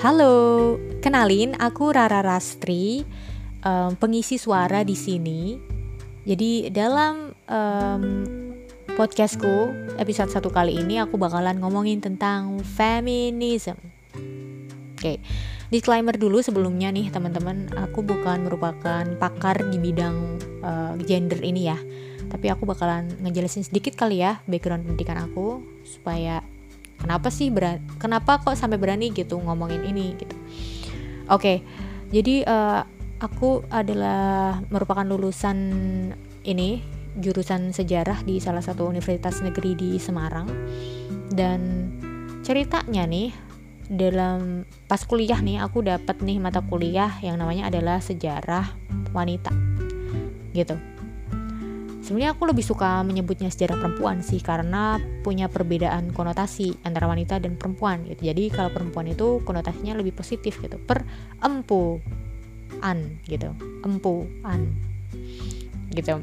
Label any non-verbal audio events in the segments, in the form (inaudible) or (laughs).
Halo, kenalin aku Rara Rastri, um, pengisi suara di sini. Jadi dalam um, podcastku episode satu kali ini aku bakalan ngomongin tentang feminism. Oke, okay. disclaimer dulu sebelumnya nih teman-teman, aku bukan merupakan pakar di bidang uh, gender ini ya, tapi aku bakalan ngejelasin sedikit kali ya background pendidikan aku supaya kenapa sih berani, kenapa kok sampai berani gitu ngomongin ini gitu. Oke, okay, jadi uh, aku adalah merupakan lulusan ini jurusan sejarah di salah satu universitas negeri di Semarang dan ceritanya nih dalam pas kuliah nih aku dapat nih mata kuliah yang namanya adalah sejarah wanita gitu sebenarnya aku lebih suka menyebutnya sejarah perempuan sih karena punya perbedaan konotasi antara wanita dan perempuan gitu. Jadi kalau perempuan itu konotasinya lebih positif gitu perempuan gitu empuan gitu.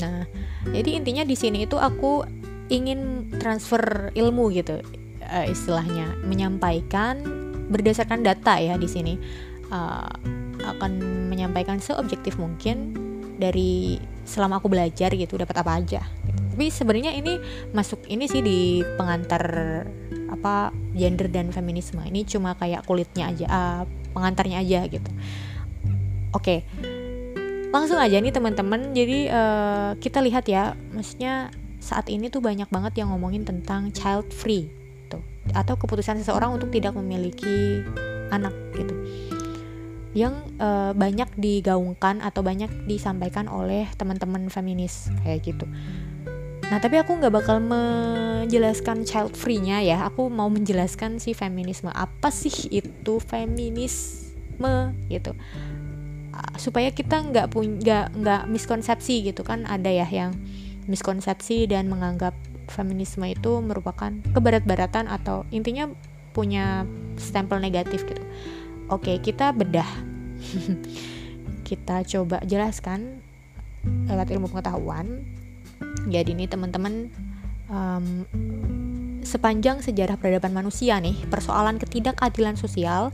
Nah jadi intinya di sini itu aku ingin transfer ilmu gitu uh, istilahnya menyampaikan berdasarkan data ya di sini. Uh, akan menyampaikan seobjektif mungkin dari selama aku belajar gitu dapat apa aja gitu. tapi sebenarnya ini masuk ini sih di pengantar apa gender dan feminisme ini cuma kayak kulitnya aja uh, pengantarnya aja gitu oke okay. langsung aja nih teman-teman jadi uh, kita lihat ya maksudnya saat ini tuh banyak banget yang ngomongin tentang child free gitu atau keputusan seseorang untuk tidak memiliki anak gitu yang uh, banyak digaungkan atau banyak disampaikan oleh teman-teman feminis kayak gitu. Nah tapi aku nggak bakal menjelaskan child free-nya ya. Aku mau menjelaskan si feminisme apa sih itu feminisme gitu supaya kita nggak punya nggak miskonsepsi gitu kan ada ya yang miskonsepsi dan menganggap feminisme itu merupakan kebarat-baratan atau intinya punya stempel negatif gitu Oke, kita bedah. (laughs) kita coba jelaskan lewat ilmu pengetahuan. Jadi ini teman-teman um, sepanjang sejarah peradaban manusia nih, persoalan ketidakadilan sosial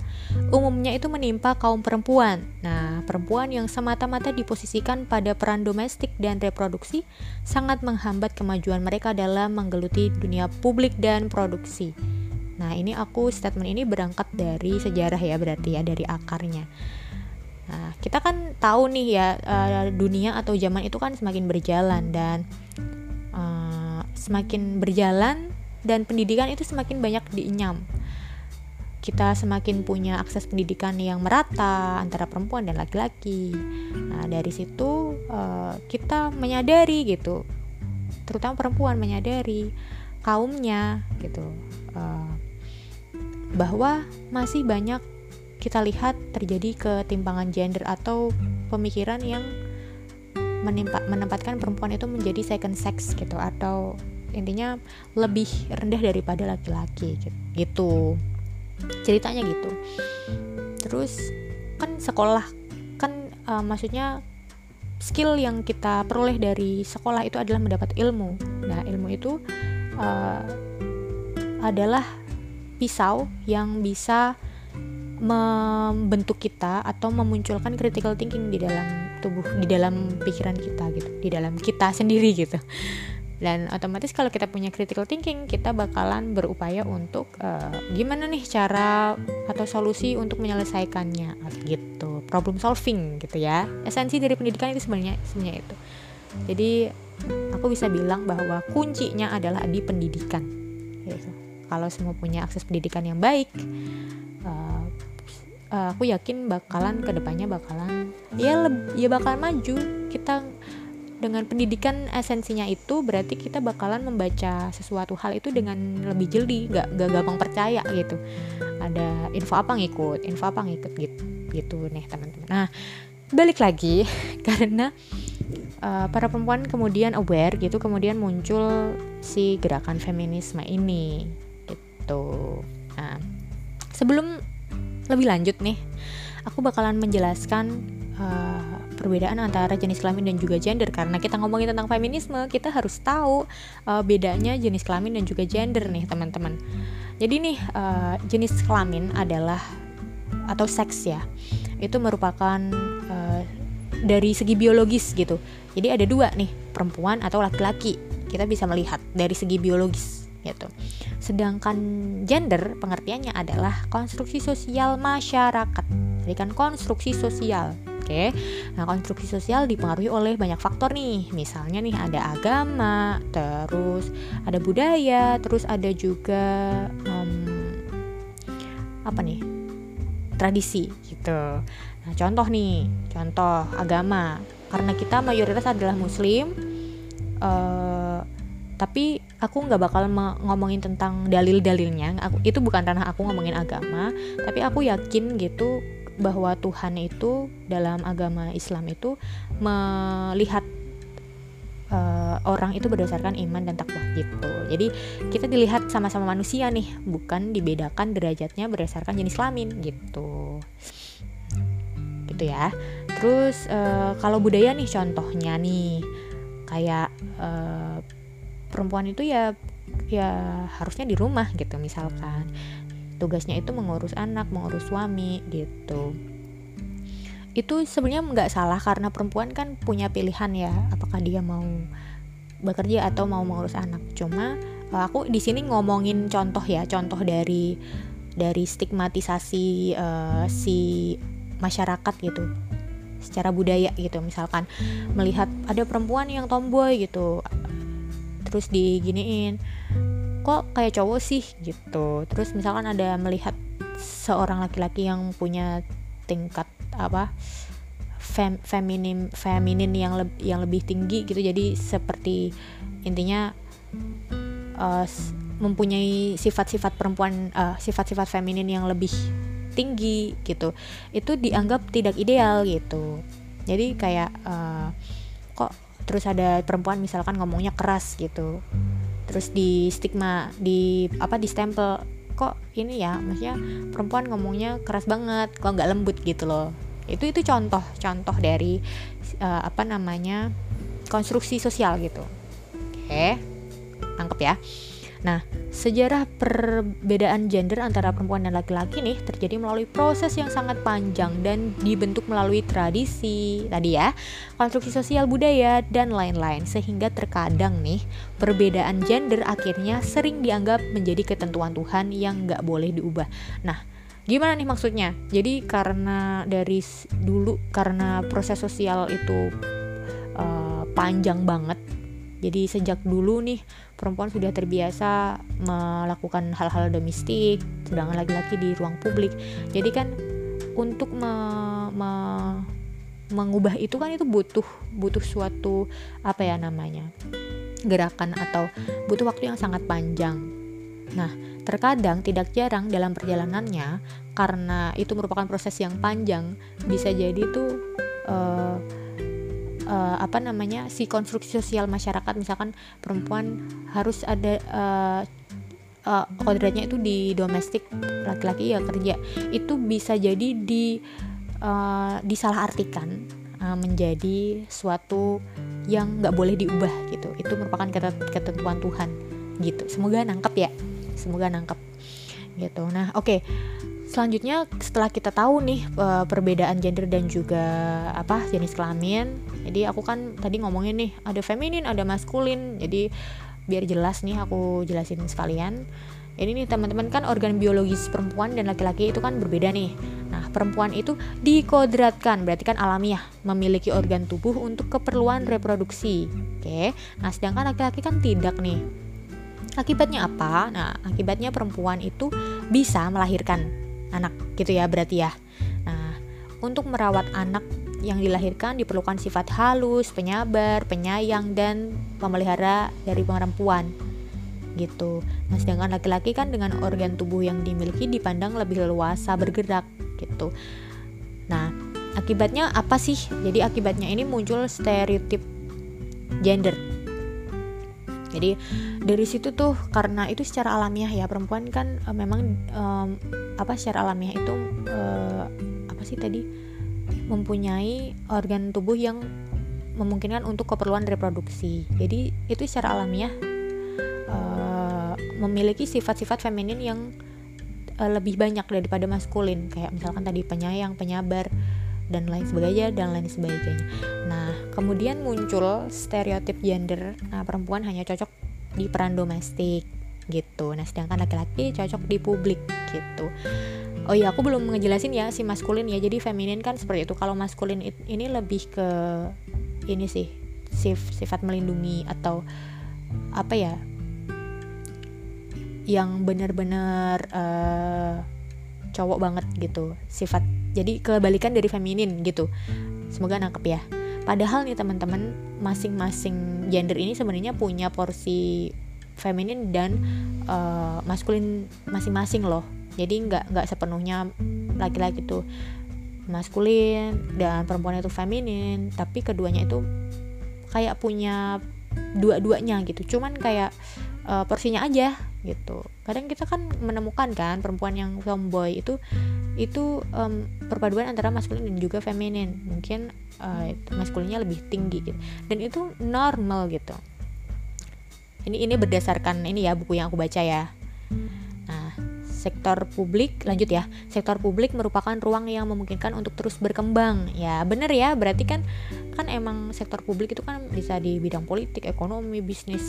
umumnya itu menimpa kaum perempuan. Nah, perempuan yang semata-mata diposisikan pada peran domestik dan reproduksi sangat menghambat kemajuan mereka dalam menggeluti dunia publik dan produksi. Nah, ini aku statement ini berangkat dari sejarah ya berarti ya dari akarnya. Nah, kita kan tahu nih ya uh, dunia atau zaman itu kan semakin berjalan dan uh, semakin berjalan dan pendidikan itu semakin banyak diinyam. Kita semakin punya akses pendidikan yang merata antara perempuan dan laki-laki. Nah, dari situ uh, kita menyadari gitu, terutama perempuan menyadari kaumnya gitu. Uh, bahwa masih banyak kita lihat terjadi ketimpangan gender atau pemikiran yang menimpa, menempatkan perempuan itu menjadi second sex gitu atau intinya lebih rendah daripada laki-laki gitu ceritanya gitu. Terus kan sekolah kan uh, maksudnya skill yang kita peroleh dari sekolah itu adalah mendapat ilmu. Nah ilmu itu uh, adalah pisau yang bisa membentuk kita atau memunculkan critical thinking di dalam tubuh di dalam pikiran kita gitu di dalam kita sendiri gitu. Dan otomatis kalau kita punya critical thinking kita bakalan berupaya untuk uh, gimana nih cara atau solusi untuk menyelesaikannya gitu. Problem solving gitu ya. Esensi dari pendidikan itu sebenarnya sebenarnya itu. Jadi aku bisa bilang bahwa kuncinya adalah di pendidikan gitu kalau semua punya akses pendidikan yang baik uh, uh, aku yakin bakalan ke depannya bakalan ya ya bakalan maju. Kita dengan pendidikan esensinya itu berarti kita bakalan membaca sesuatu hal itu dengan lebih jeli gak, gak gampang percaya gitu. Ada info apa ngikut info apa ngikut gitu gitu nih teman-teman. Nah balik lagi (laughs) karena uh, para perempuan kemudian aware gitu kemudian muncul si gerakan feminisme ini gitu. Nah, sebelum lebih lanjut nih, aku bakalan menjelaskan uh, perbedaan antara jenis kelamin dan juga gender karena kita ngomongin tentang feminisme, kita harus tahu uh, bedanya jenis kelamin dan juga gender nih, teman-teman. Jadi nih uh, jenis kelamin adalah atau seks ya. Itu merupakan uh, dari segi biologis gitu. Jadi ada dua nih, perempuan atau laki-laki. Kita bisa melihat dari segi biologis gitu. Sedangkan gender pengertiannya adalah konstruksi sosial masyarakat. Jadi kan konstruksi sosial. Oke. Nah, konstruksi sosial dipengaruhi oleh banyak faktor nih. Misalnya nih ada agama, terus ada budaya, terus ada juga um, apa nih? tradisi gitu. Nah, contoh nih, contoh agama. Karena kita mayoritas adalah muslim, uh, tapi aku nggak bakal ngomongin tentang dalil-dalilnya. Aku, itu bukan ranah aku ngomongin agama, tapi aku yakin gitu bahwa Tuhan itu dalam agama Islam itu melihat uh, orang itu berdasarkan iman dan takwa gitu. Jadi kita dilihat sama-sama manusia nih, bukan dibedakan derajatnya berdasarkan jenis kelamin gitu. Gitu ya. Terus uh, kalau budaya nih contohnya nih kayak uh, perempuan itu ya ya harusnya di rumah gitu misalkan. Tugasnya itu mengurus anak mengurus suami gitu. Itu sebenarnya nggak salah karena perempuan kan punya pilihan ya apakah dia mau bekerja atau mau mengurus anak. Cuma eh, aku di sini ngomongin contoh ya contoh dari dari stigmatisasi uh, si masyarakat gitu secara budaya gitu. Misalkan melihat ada perempuan yang tomboy gitu terus diginiin kok kayak cowok sih? Gitu. Terus misalkan ada melihat seorang laki-laki yang punya tingkat apa fem, feminim feminin yang le, yang lebih tinggi gitu. Jadi seperti intinya uh, mempunyai sifat-sifat perempuan eh, sifat-sifat feminin yang lebih tinggi gitu. Itu dianggap tidak ideal gitu. Jadi kayak uh, terus ada perempuan misalkan ngomongnya keras gitu. Terus di stigma di apa di stempel kok ini ya maksudnya perempuan ngomongnya keras banget kok nggak lembut gitu loh. Itu itu contoh contoh dari uh, apa namanya konstruksi sosial gitu. Oke tangkep ya Nah, sejarah perbedaan gender antara perempuan dan laki-laki nih terjadi melalui proses yang sangat panjang dan dibentuk melalui tradisi, tadi ya, konstruksi sosial budaya, dan lain-lain. Sehingga terkadang nih, perbedaan gender akhirnya sering dianggap menjadi ketentuan Tuhan yang nggak boleh diubah. Nah, gimana nih maksudnya? Jadi karena dari dulu, karena proses sosial itu uh, panjang banget, jadi sejak dulu nih perempuan sudah terbiasa melakukan hal-hal domestik, sedangkan laki-laki di ruang publik. Jadi kan untuk me, me, mengubah itu kan itu butuh butuh suatu apa ya namanya gerakan atau butuh waktu yang sangat panjang. Nah, terkadang tidak jarang dalam perjalanannya karena itu merupakan proses yang panjang bisa jadi tuh uh, uh, apa namanya si konstruksi sosial masyarakat. Misalkan perempuan harus ada uh, uh, kodratnya itu di domestik laki-laki ya kerja. Itu bisa jadi di uh, disalahartikan uh, menjadi suatu yang nggak boleh diubah gitu. Itu merupakan ketentuan Tuhan gitu. Semoga nangkep ya. Semoga nangkep gitu. Nah oke. okay selanjutnya setelah kita tahu nih perbedaan gender dan juga apa jenis kelamin jadi aku kan tadi ngomongin nih ada feminin ada maskulin jadi biar jelas nih aku jelasin sekalian. Ini nih teman-teman kan organ biologis perempuan dan laki-laki itu kan berbeda nih. Nah perempuan itu dikodratkan berarti kan alamiah memiliki organ tubuh untuk keperluan reproduksi. Oke nah sedangkan laki-laki kan tidak nih. Akibatnya apa? Nah akibatnya perempuan itu bisa melahirkan anak gitu ya berarti ya. Nah, untuk merawat anak yang dilahirkan diperlukan sifat halus, penyabar, penyayang dan pemelihara dari perempuan gitu. Nah, sedangkan laki-laki kan dengan organ tubuh yang dimiliki dipandang lebih leluasa bergerak gitu. Nah, akibatnya apa sih? Jadi akibatnya ini muncul stereotip gender jadi dari situ tuh karena itu secara alamiah ya perempuan kan uh, memang um, apa secara alamiah itu uh, apa sih tadi? Mempunyai organ tubuh yang memungkinkan untuk keperluan reproduksi. Jadi itu secara alamiah uh, memiliki sifat-sifat feminin yang lebih banyak daripada maskulin. Kayak misalkan tadi penyayang penyabar dan lain sebagainya dan lain sebagainya. Nah kemudian muncul stereotip gender nah perempuan hanya cocok di peran domestik gitu. Nah sedangkan laki-laki cocok di publik gitu. Oh iya aku belum ngejelasin ya si maskulin ya. Jadi feminin kan seperti itu. Kalau maskulin ini lebih ke ini sih sif sifat melindungi atau apa ya? Yang benar-benar uh, cowok banget gitu sifat jadi kebalikan dari feminin gitu. Semoga nangkep ya. Padahal nih teman-teman masing-masing gender ini sebenarnya punya porsi feminin dan uh, maskulin masing-masing loh. Jadi nggak nggak sepenuhnya laki-laki itu maskulin dan perempuan itu feminin. Tapi keduanya itu kayak punya dua-duanya gitu. Cuman kayak uh, porsinya aja gitu. Kadang kita kan menemukan kan perempuan yang tomboy itu itu um, perpaduan antara maskulin dan juga feminin. Mungkin uh, maskulinnya lebih tinggi gitu. Dan itu normal gitu. Ini ini berdasarkan ini ya buku yang aku baca ya. Sektor publik lanjut ya. Sektor publik merupakan ruang yang memungkinkan untuk terus berkembang. Ya bener ya. Berarti kan kan emang sektor publik itu kan bisa di bidang politik ekonomi bisnis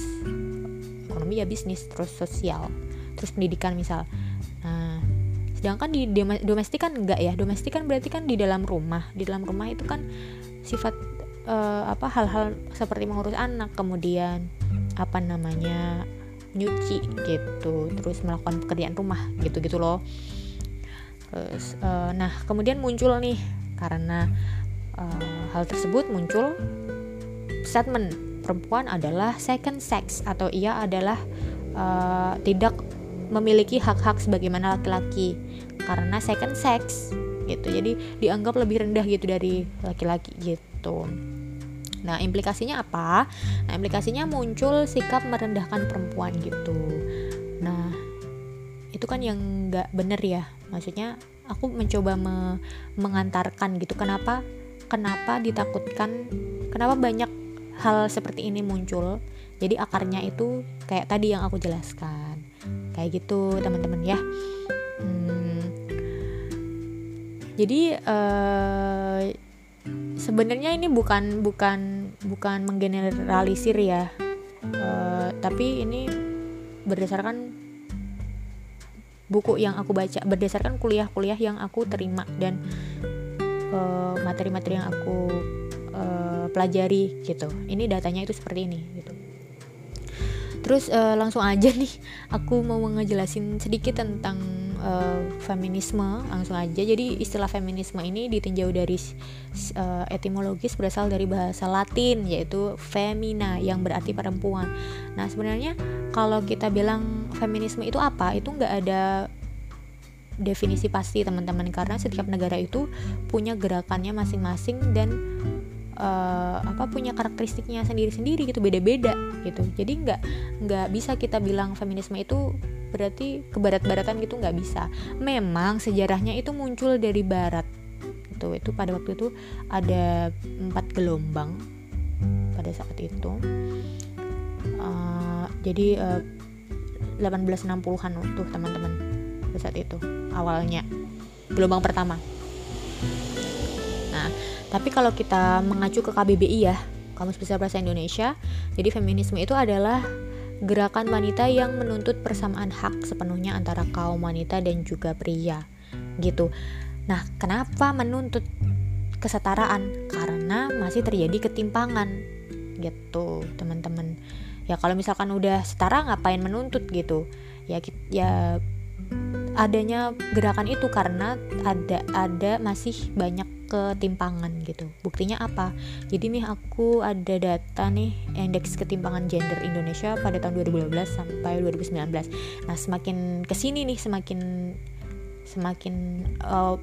ekonomi ya bisnis terus sosial terus pendidikan misal. Nah sedangkan di domestik kan enggak ya. Domestik kan berarti kan di dalam rumah. Di dalam rumah itu kan sifat uh, apa hal-hal seperti mengurus anak kemudian apa namanya nyuci gitu terus melakukan pekerjaan rumah gitu gitu loh. Terus uh, nah kemudian muncul nih karena uh, hal tersebut muncul statement perempuan adalah second sex atau ia adalah uh, tidak memiliki hak-hak sebagaimana laki-laki karena second sex gitu jadi dianggap lebih rendah gitu dari laki-laki gitu Nah, implikasinya apa? Nah, implikasinya muncul sikap merendahkan perempuan gitu. Nah, itu kan yang nggak bener ya. Maksudnya aku mencoba me mengantarkan gitu. Kenapa? Kenapa ditakutkan? Kenapa banyak hal seperti ini muncul? Jadi akarnya itu kayak tadi yang aku jelaskan. Kayak gitu, teman-teman ya. Hmm, jadi uh, sebenarnya ini bukan bukan bukan menggeneralisir ya uh, tapi ini berdasarkan buku yang aku baca berdasarkan kuliah-kuliah yang aku terima dan eh, materi-materi uh, yang aku uh, pelajari gitu. Ini datanya itu seperti ini gitu. Terus uh, langsung aja (laughs) nih aku mau ngejelasin sedikit tentang uh, feminisme langsung aja. Jadi istilah feminisme ini ditinjau dari uh, etimologis berasal dari bahasa Latin yaitu femina yang berarti perempuan. Nah sebenarnya kalau kita bilang feminisme itu apa itu nggak ada definisi pasti teman-teman. Karena setiap negara itu punya gerakannya masing-masing dan uh, apa punya karakteristiknya sendiri-sendiri gitu beda-beda gitu. Jadi nggak nggak bisa kita bilang feminisme itu berarti ke barat-baratan gitu nggak bisa. Memang sejarahnya itu muncul dari barat. Itu itu pada waktu itu ada empat gelombang pada saat itu. Uh, jadi uh, 1860-an tuh teman-teman pada saat itu awalnya gelombang pertama tapi kalau kita mengacu ke KBBI ya Kamus Besar Bahasa Indonesia jadi feminisme itu adalah gerakan wanita yang menuntut persamaan hak sepenuhnya antara kaum wanita dan juga pria gitu. Nah, kenapa menuntut kesetaraan? Karena masih terjadi ketimpangan gitu, teman-teman. Ya kalau misalkan udah setara ngapain menuntut gitu? Ya ya adanya gerakan itu karena ada ada masih banyak ketimpangan gitu. Buktinya apa? Jadi nih aku ada data nih indeks ketimpangan gender Indonesia pada tahun 2012 sampai 2019. Nah, semakin ke sini nih semakin semakin uh,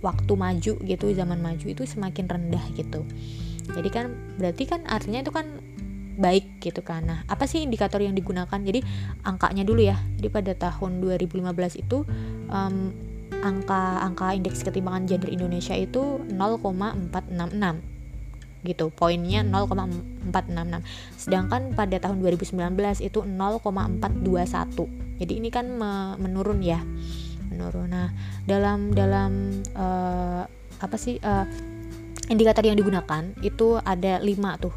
waktu maju gitu, zaman maju itu semakin rendah gitu. Jadi kan berarti kan artinya itu kan baik gitu kan. Nah, apa sih indikator yang digunakan? Jadi angkanya dulu ya. Jadi pada tahun 2015 itu um, angka angka indeks ketimpangan gender Indonesia itu 0,466 gitu poinnya 0,466 sedangkan pada tahun 2019 itu 0,421 jadi ini kan me menurun ya. Menurun. Nah dalam dalam uh, apa sih uh, indikator yang digunakan itu ada lima tuh.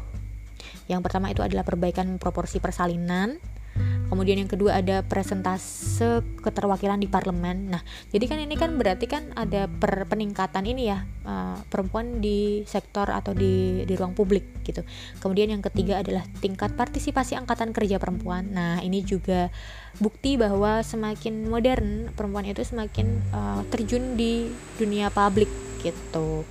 Yang pertama itu adalah perbaikan proporsi persalinan Kemudian yang kedua ada presentase keterwakilan di parlemen. Nah, jadi kan ini kan berarti kan ada per peningkatan ini ya uh, perempuan di sektor atau di di ruang publik gitu. Kemudian yang ketiga adalah tingkat partisipasi angkatan kerja perempuan. Nah, ini juga bukti bahwa semakin modern perempuan itu semakin uh, terjun di dunia publik gitu.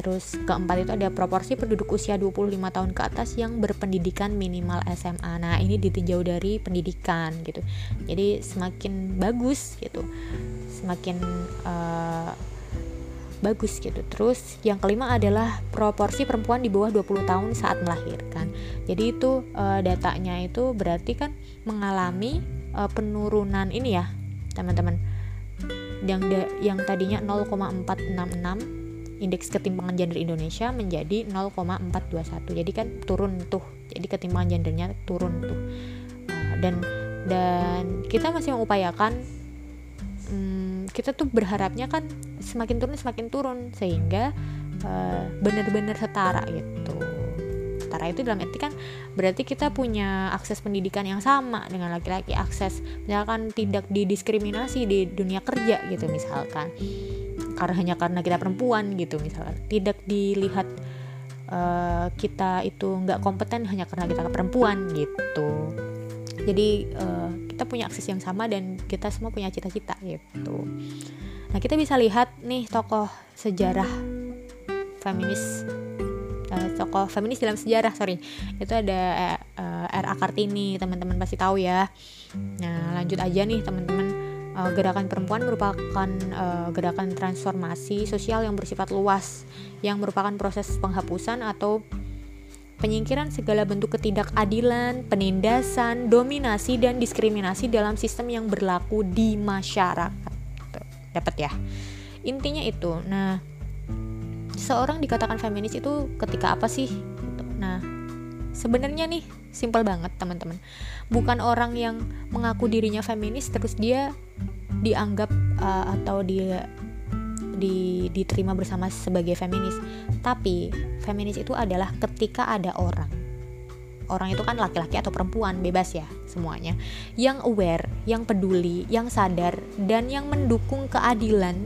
Terus keempat itu ada proporsi penduduk usia 25 tahun ke atas yang berpendidikan minimal SMA. Nah, ini ditinjau dari pendidikan gitu. Jadi semakin bagus gitu. Semakin uh, bagus gitu. Terus yang kelima adalah proporsi perempuan di bawah 20 tahun saat melahirkan. Jadi itu uh, datanya itu berarti kan mengalami uh, penurunan ini ya, teman-teman. Yang yang tadinya 0,466 indeks ketimpangan gender Indonesia menjadi 0,421 jadi kan turun tuh. Jadi ketimpangan gendernya turun tuh. Uh, dan dan kita masih mengupayakan um, kita tuh berharapnya kan semakin turun semakin turun. Sehingga uh, benar-benar setara gitu. Setara itu dalam arti kan berarti kita punya akses pendidikan yang sama dengan laki-laki. Akses misalkan tidak didiskriminasi di dunia kerja gitu misalkan karena hanya karena kita perempuan gitu misalnya tidak dilihat uh, kita itu nggak kompeten hanya karena kita perempuan gitu. Jadi uh, kita punya akses yang sama dan kita semua punya cita-cita gitu. Nah kita bisa lihat nih tokoh sejarah feminis uh, tokoh feminis dalam sejarah sorry. Itu ada uh, R.A. Kartini teman-teman pasti tahu ya. Nah lanjut aja nih teman-teman uh, gerakan perempuan merupakan uh, gerakan transformasi sosial yang bersifat luas yang merupakan proses penghapusan atau penyingkiran segala bentuk ketidakadilan, penindasan, dominasi dan diskriminasi dalam sistem yang berlaku di masyarakat. Dapat ya? Intinya itu. Nah, seorang dikatakan feminis itu ketika apa sih? Nah, sebenarnya nih simpel banget teman-teman. Bukan orang yang mengaku dirinya feminis terus dia dianggap uh, atau dia di, diterima bersama sebagai feminis. Tapi feminis itu adalah ketika ada orang. Orang itu kan laki-laki atau perempuan bebas ya semuanya. Yang aware yang peduli yang sadar dan yang mendukung keadilan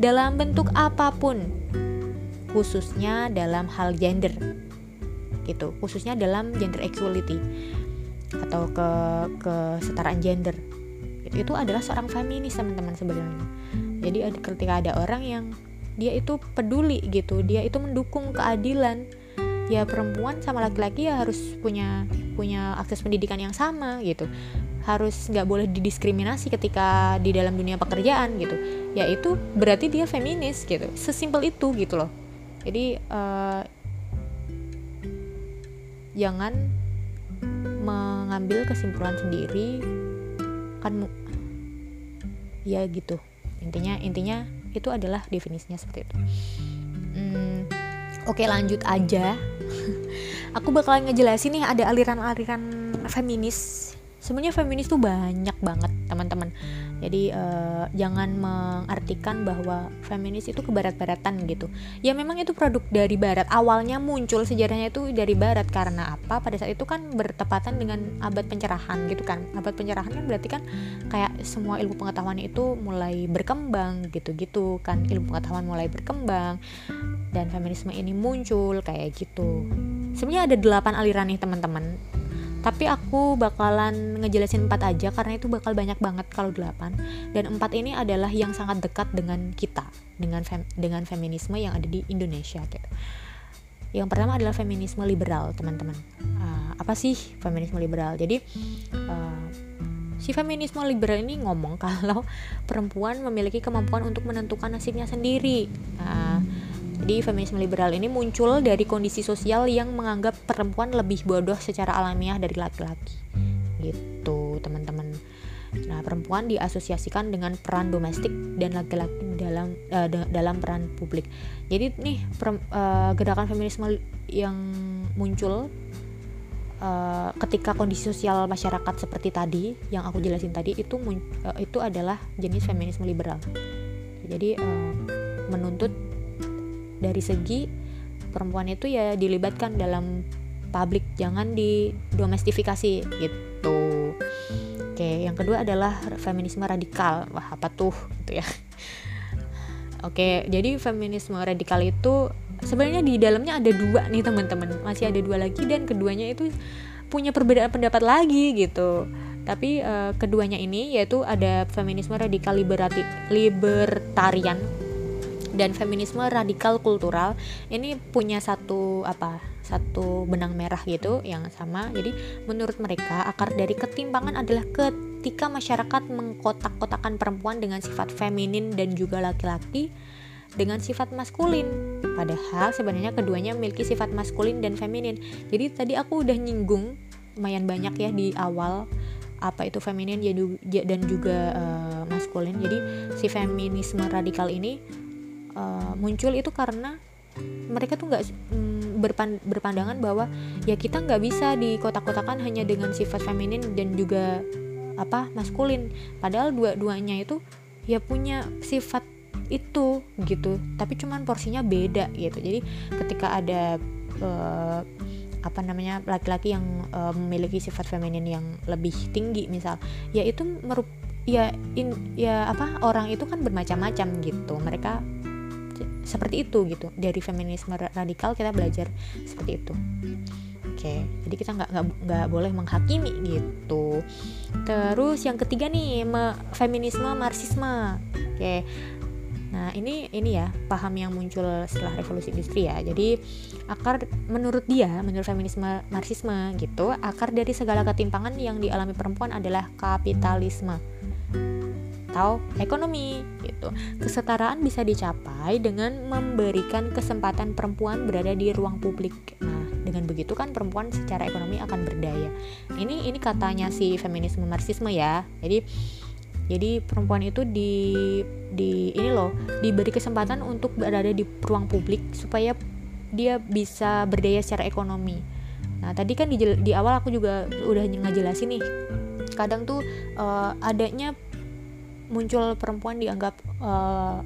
dalam bentuk apa pun. Khususnya dalam hal gender gitu khususnya dalam gender equality atau ke kesetaraan gender. Itu adalah seorang feminis teman-teman sebenarnya. Jadi ketika ada orang yang dia itu peduli gitu dia itu mendukung keadilan ya perempuan sama laki-laki ya harus punya punya akses pendidikan yang sama gitu. Harus nggak boleh didiskriminasi ketika di dalam dunia pekerjaan gitu. Ya itu berarti dia feminis gitu sesimpel itu gitu loh. Jadi uh, jangan mengambil kesimpulan sendiri. Kan ya gitu. Intinya intinya itu adalah definisinya seperti itu. Hmm, oke lanjut aja. (laughs) Aku bakalan ngejelasin nih ada aliran-aliran feminis. Sebenarnya feminis tuh banyak banget teman-teman jadi uh, jangan mengartikan bahwa feminis itu ke barat-baratan gitu. Ya memang itu produk dari barat. Awalnya muncul sejarahnya itu dari barat. Karena apa? Pada saat itu kan bertepatan dengan abad pencerahan gitu kan. Abad pencerahan kan berarti kan kayak semua ilmu pengetahuan itu mulai berkembang gitu-gitu kan. Ilmu pengetahuan mulai berkembang dan feminisme ini muncul kayak gitu. Sebenarnya ada delapan aliran nih teman-teman tapi aku bakalan ngejelasin empat aja karena itu bakal banyak banget kalau delapan. Dan empat ini adalah yang sangat dekat dengan kita dengan fem, dengan feminisme yang ada di Indonesia gitu. Yang pertama adalah feminisme liberal teman-teman. Uh, apa sih feminisme liberal? Jadi uh, si feminisme liberal ini ngomong (laughs) kalau perempuan memiliki kemampuan untuk menentukan nasibnya sendiri. Uh, jadi feminisme liberal ini muncul dari kondisi sosial yang menganggap perempuan lebih bodoh secara alamiah dari laki-laki. Gitu, teman-teman. Nah, perempuan diasosiasikan dengan peran domestik dan laki-laki dalam uh, dalam peran publik. Jadi nih per, uh, gerakan feminisme yang muncul uh, ketika kondisi sosial masyarakat seperti tadi yang aku jelasin tadi itu uh, itu adalah jenis feminisme liberal jadi uh, menuntut dari segi perempuan itu ya dilibatkan dalam publik jangan didomestifikasi gitu. Oke yang kedua adalah feminisme radikal. Wah apa tuh gitu ya. Oke jadi feminisme radikal itu sebenarnya di dalamnya ada dua nih teman-teman. Masih ada dua lagi dan keduanya itu punya perbedaan pendapat lagi gitu. Tapi uh, keduanya ini yaitu ada feminisme radikal liberati, libertarian dan feminisme radikal kultural ini punya satu apa satu benang merah gitu yang sama. Jadi menurut mereka akar dari ketimpangan adalah ketika masyarakat mengkotak-kotakan perempuan dengan sifat feminin dan juga laki-laki dengan sifat maskulin. Padahal sebenarnya keduanya memiliki sifat maskulin dan feminin. Jadi tadi aku udah nyinggung lumayan banyak ya di awal apa itu feminin dan juga uh, maskulin. Jadi si feminisme radikal ini uh, muncul itu karena mereka tuh nggak mm, berpan, berpandangan bahwa ya kita nggak bisa di kotak-kotakan hanya dengan sifat feminin dan juga apa maskulin. Padahal dua-duanya itu ya punya sifat itu gitu tapi cuman porsinya beda gitu. Jadi ketika ada uh, apa namanya laki-laki yang uh, memiliki sifat feminin yang lebih tinggi misal ya itu merup ya in ya apa orang itu kan bermacam-macam gitu. Mereka seperti itu gitu. Dari feminisme radikal kita belajar seperti itu. Oke jadi kita nggak nggak boleh menghakimi gitu. Terus yang ketiga nih me, feminisme marxisme. Oke Nah, ini ini ya paham yang muncul setelah revolusi industri ya. Jadi akar menurut dia, menurut feminisme marxisme gitu, akar dari segala ketimpangan yang dialami perempuan adalah kapitalisme atau ekonomi gitu. Kesetaraan bisa dicapai dengan memberikan kesempatan perempuan berada di ruang publik. Nah, dengan begitu kan perempuan secara ekonomi akan berdaya. Ini ini katanya si feminisme marxisme ya. Jadi jadi perempuan itu di di ini loh diberi kesempatan untuk berada di ruang publik supaya dia bisa berdaya secara ekonomi. Nah tadi kan di, di awal aku juga udah ngejelasin nih kadang tuh uh, adanya muncul perempuan dianggap uh,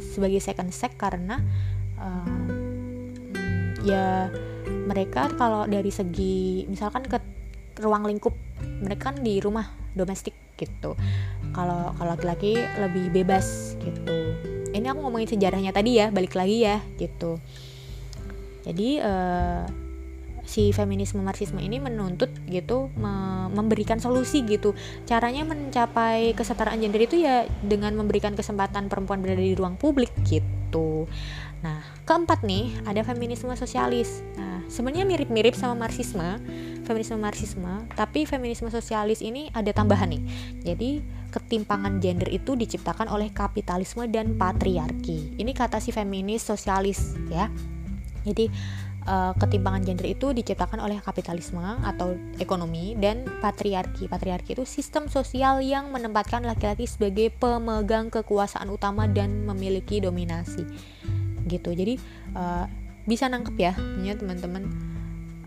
sebagai second sex karena uh, ya mereka kalau dari segi misalkan ke ruang lingkup mereka kan di rumah domestik gitu. Kalau kalau laki-laki lebih bebas gitu. Ini aku ngomongin sejarahnya tadi ya balik lagi ya gitu. Jadi uh, si feminisme marxisme ini menuntut gitu me memberikan solusi gitu. Caranya mencapai kesetaraan gender itu ya dengan memberikan kesempatan perempuan berada di ruang publik gitu. Nah keempat nih ada feminisme sosialis. Nah sebenarnya mirip-mirip sama marxisme feminisme marxisme tapi feminisme sosialis ini ada tambahan nih. Jadi ketimpangan gender itu diciptakan oleh kapitalisme dan patriarki. Ini kata si feminis sosialis ya. Jadi uh, ketimpangan gender itu diciptakan oleh kapitalisme atau ekonomi dan patriarki. Patriarki itu sistem sosial yang menempatkan laki-laki sebagai pemegang kekuasaan utama dan memiliki dominasi. Gitu. Jadi uh, bisa nangkep ya, punya teman-teman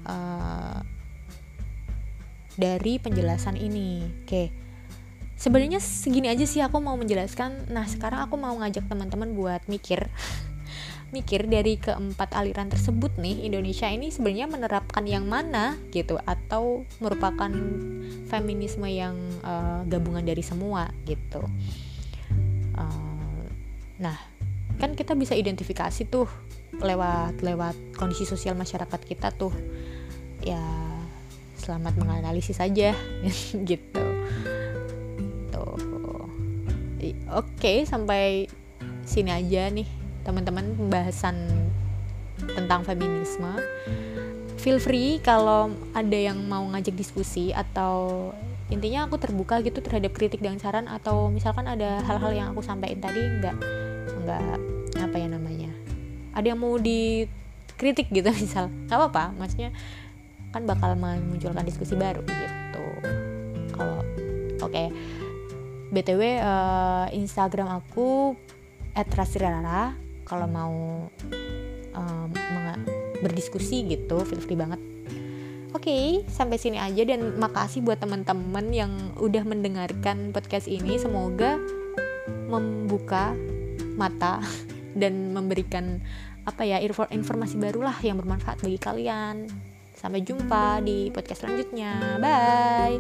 uh, dari penjelasan ini. Oke. Sebenarnya segini aja sih aku mau menjelaskan. Nah, sekarang aku mau ngajak teman-teman buat mikir mikir dari keempat aliran tersebut nih Indonesia ini sebenarnya menerapkan yang mana gitu atau merupakan feminisme yang uh, gabungan dari semua gitu. Uh, nah kan kita bisa identifikasi tuh lewat lewat kondisi sosial masyarakat kita tuh. Ya selamat menganalisis saja (laughs) gitu. Tuh. Oke sampai sini aja nih teman-teman pembahasan tentang feminisme feel free kalau ada yang mau ngajak diskusi atau intinya aku terbuka gitu terhadap kritik dan saran atau misalkan ada hal-hal yang aku sampaikan tadi nggak nggak apa ya namanya ada yang mau dikritik gitu (laughs) misal nggak apa-apa maksudnya kan bakal memunculkan diskusi baru gitu kalau oke okay. btw uh, instagram aku @rasirara kalau hmm. mau um, berdiskusi gitu feel free banget Oke, okay, sampai sini aja dan makasih buat teman-teman yang udah mendengarkan podcast ini. Semoga membuka mata (laughs) dan memberikan apa ya informasi barulah yang bermanfaat bagi kalian. Sampai jumpa di podcast selanjutnya. Bye.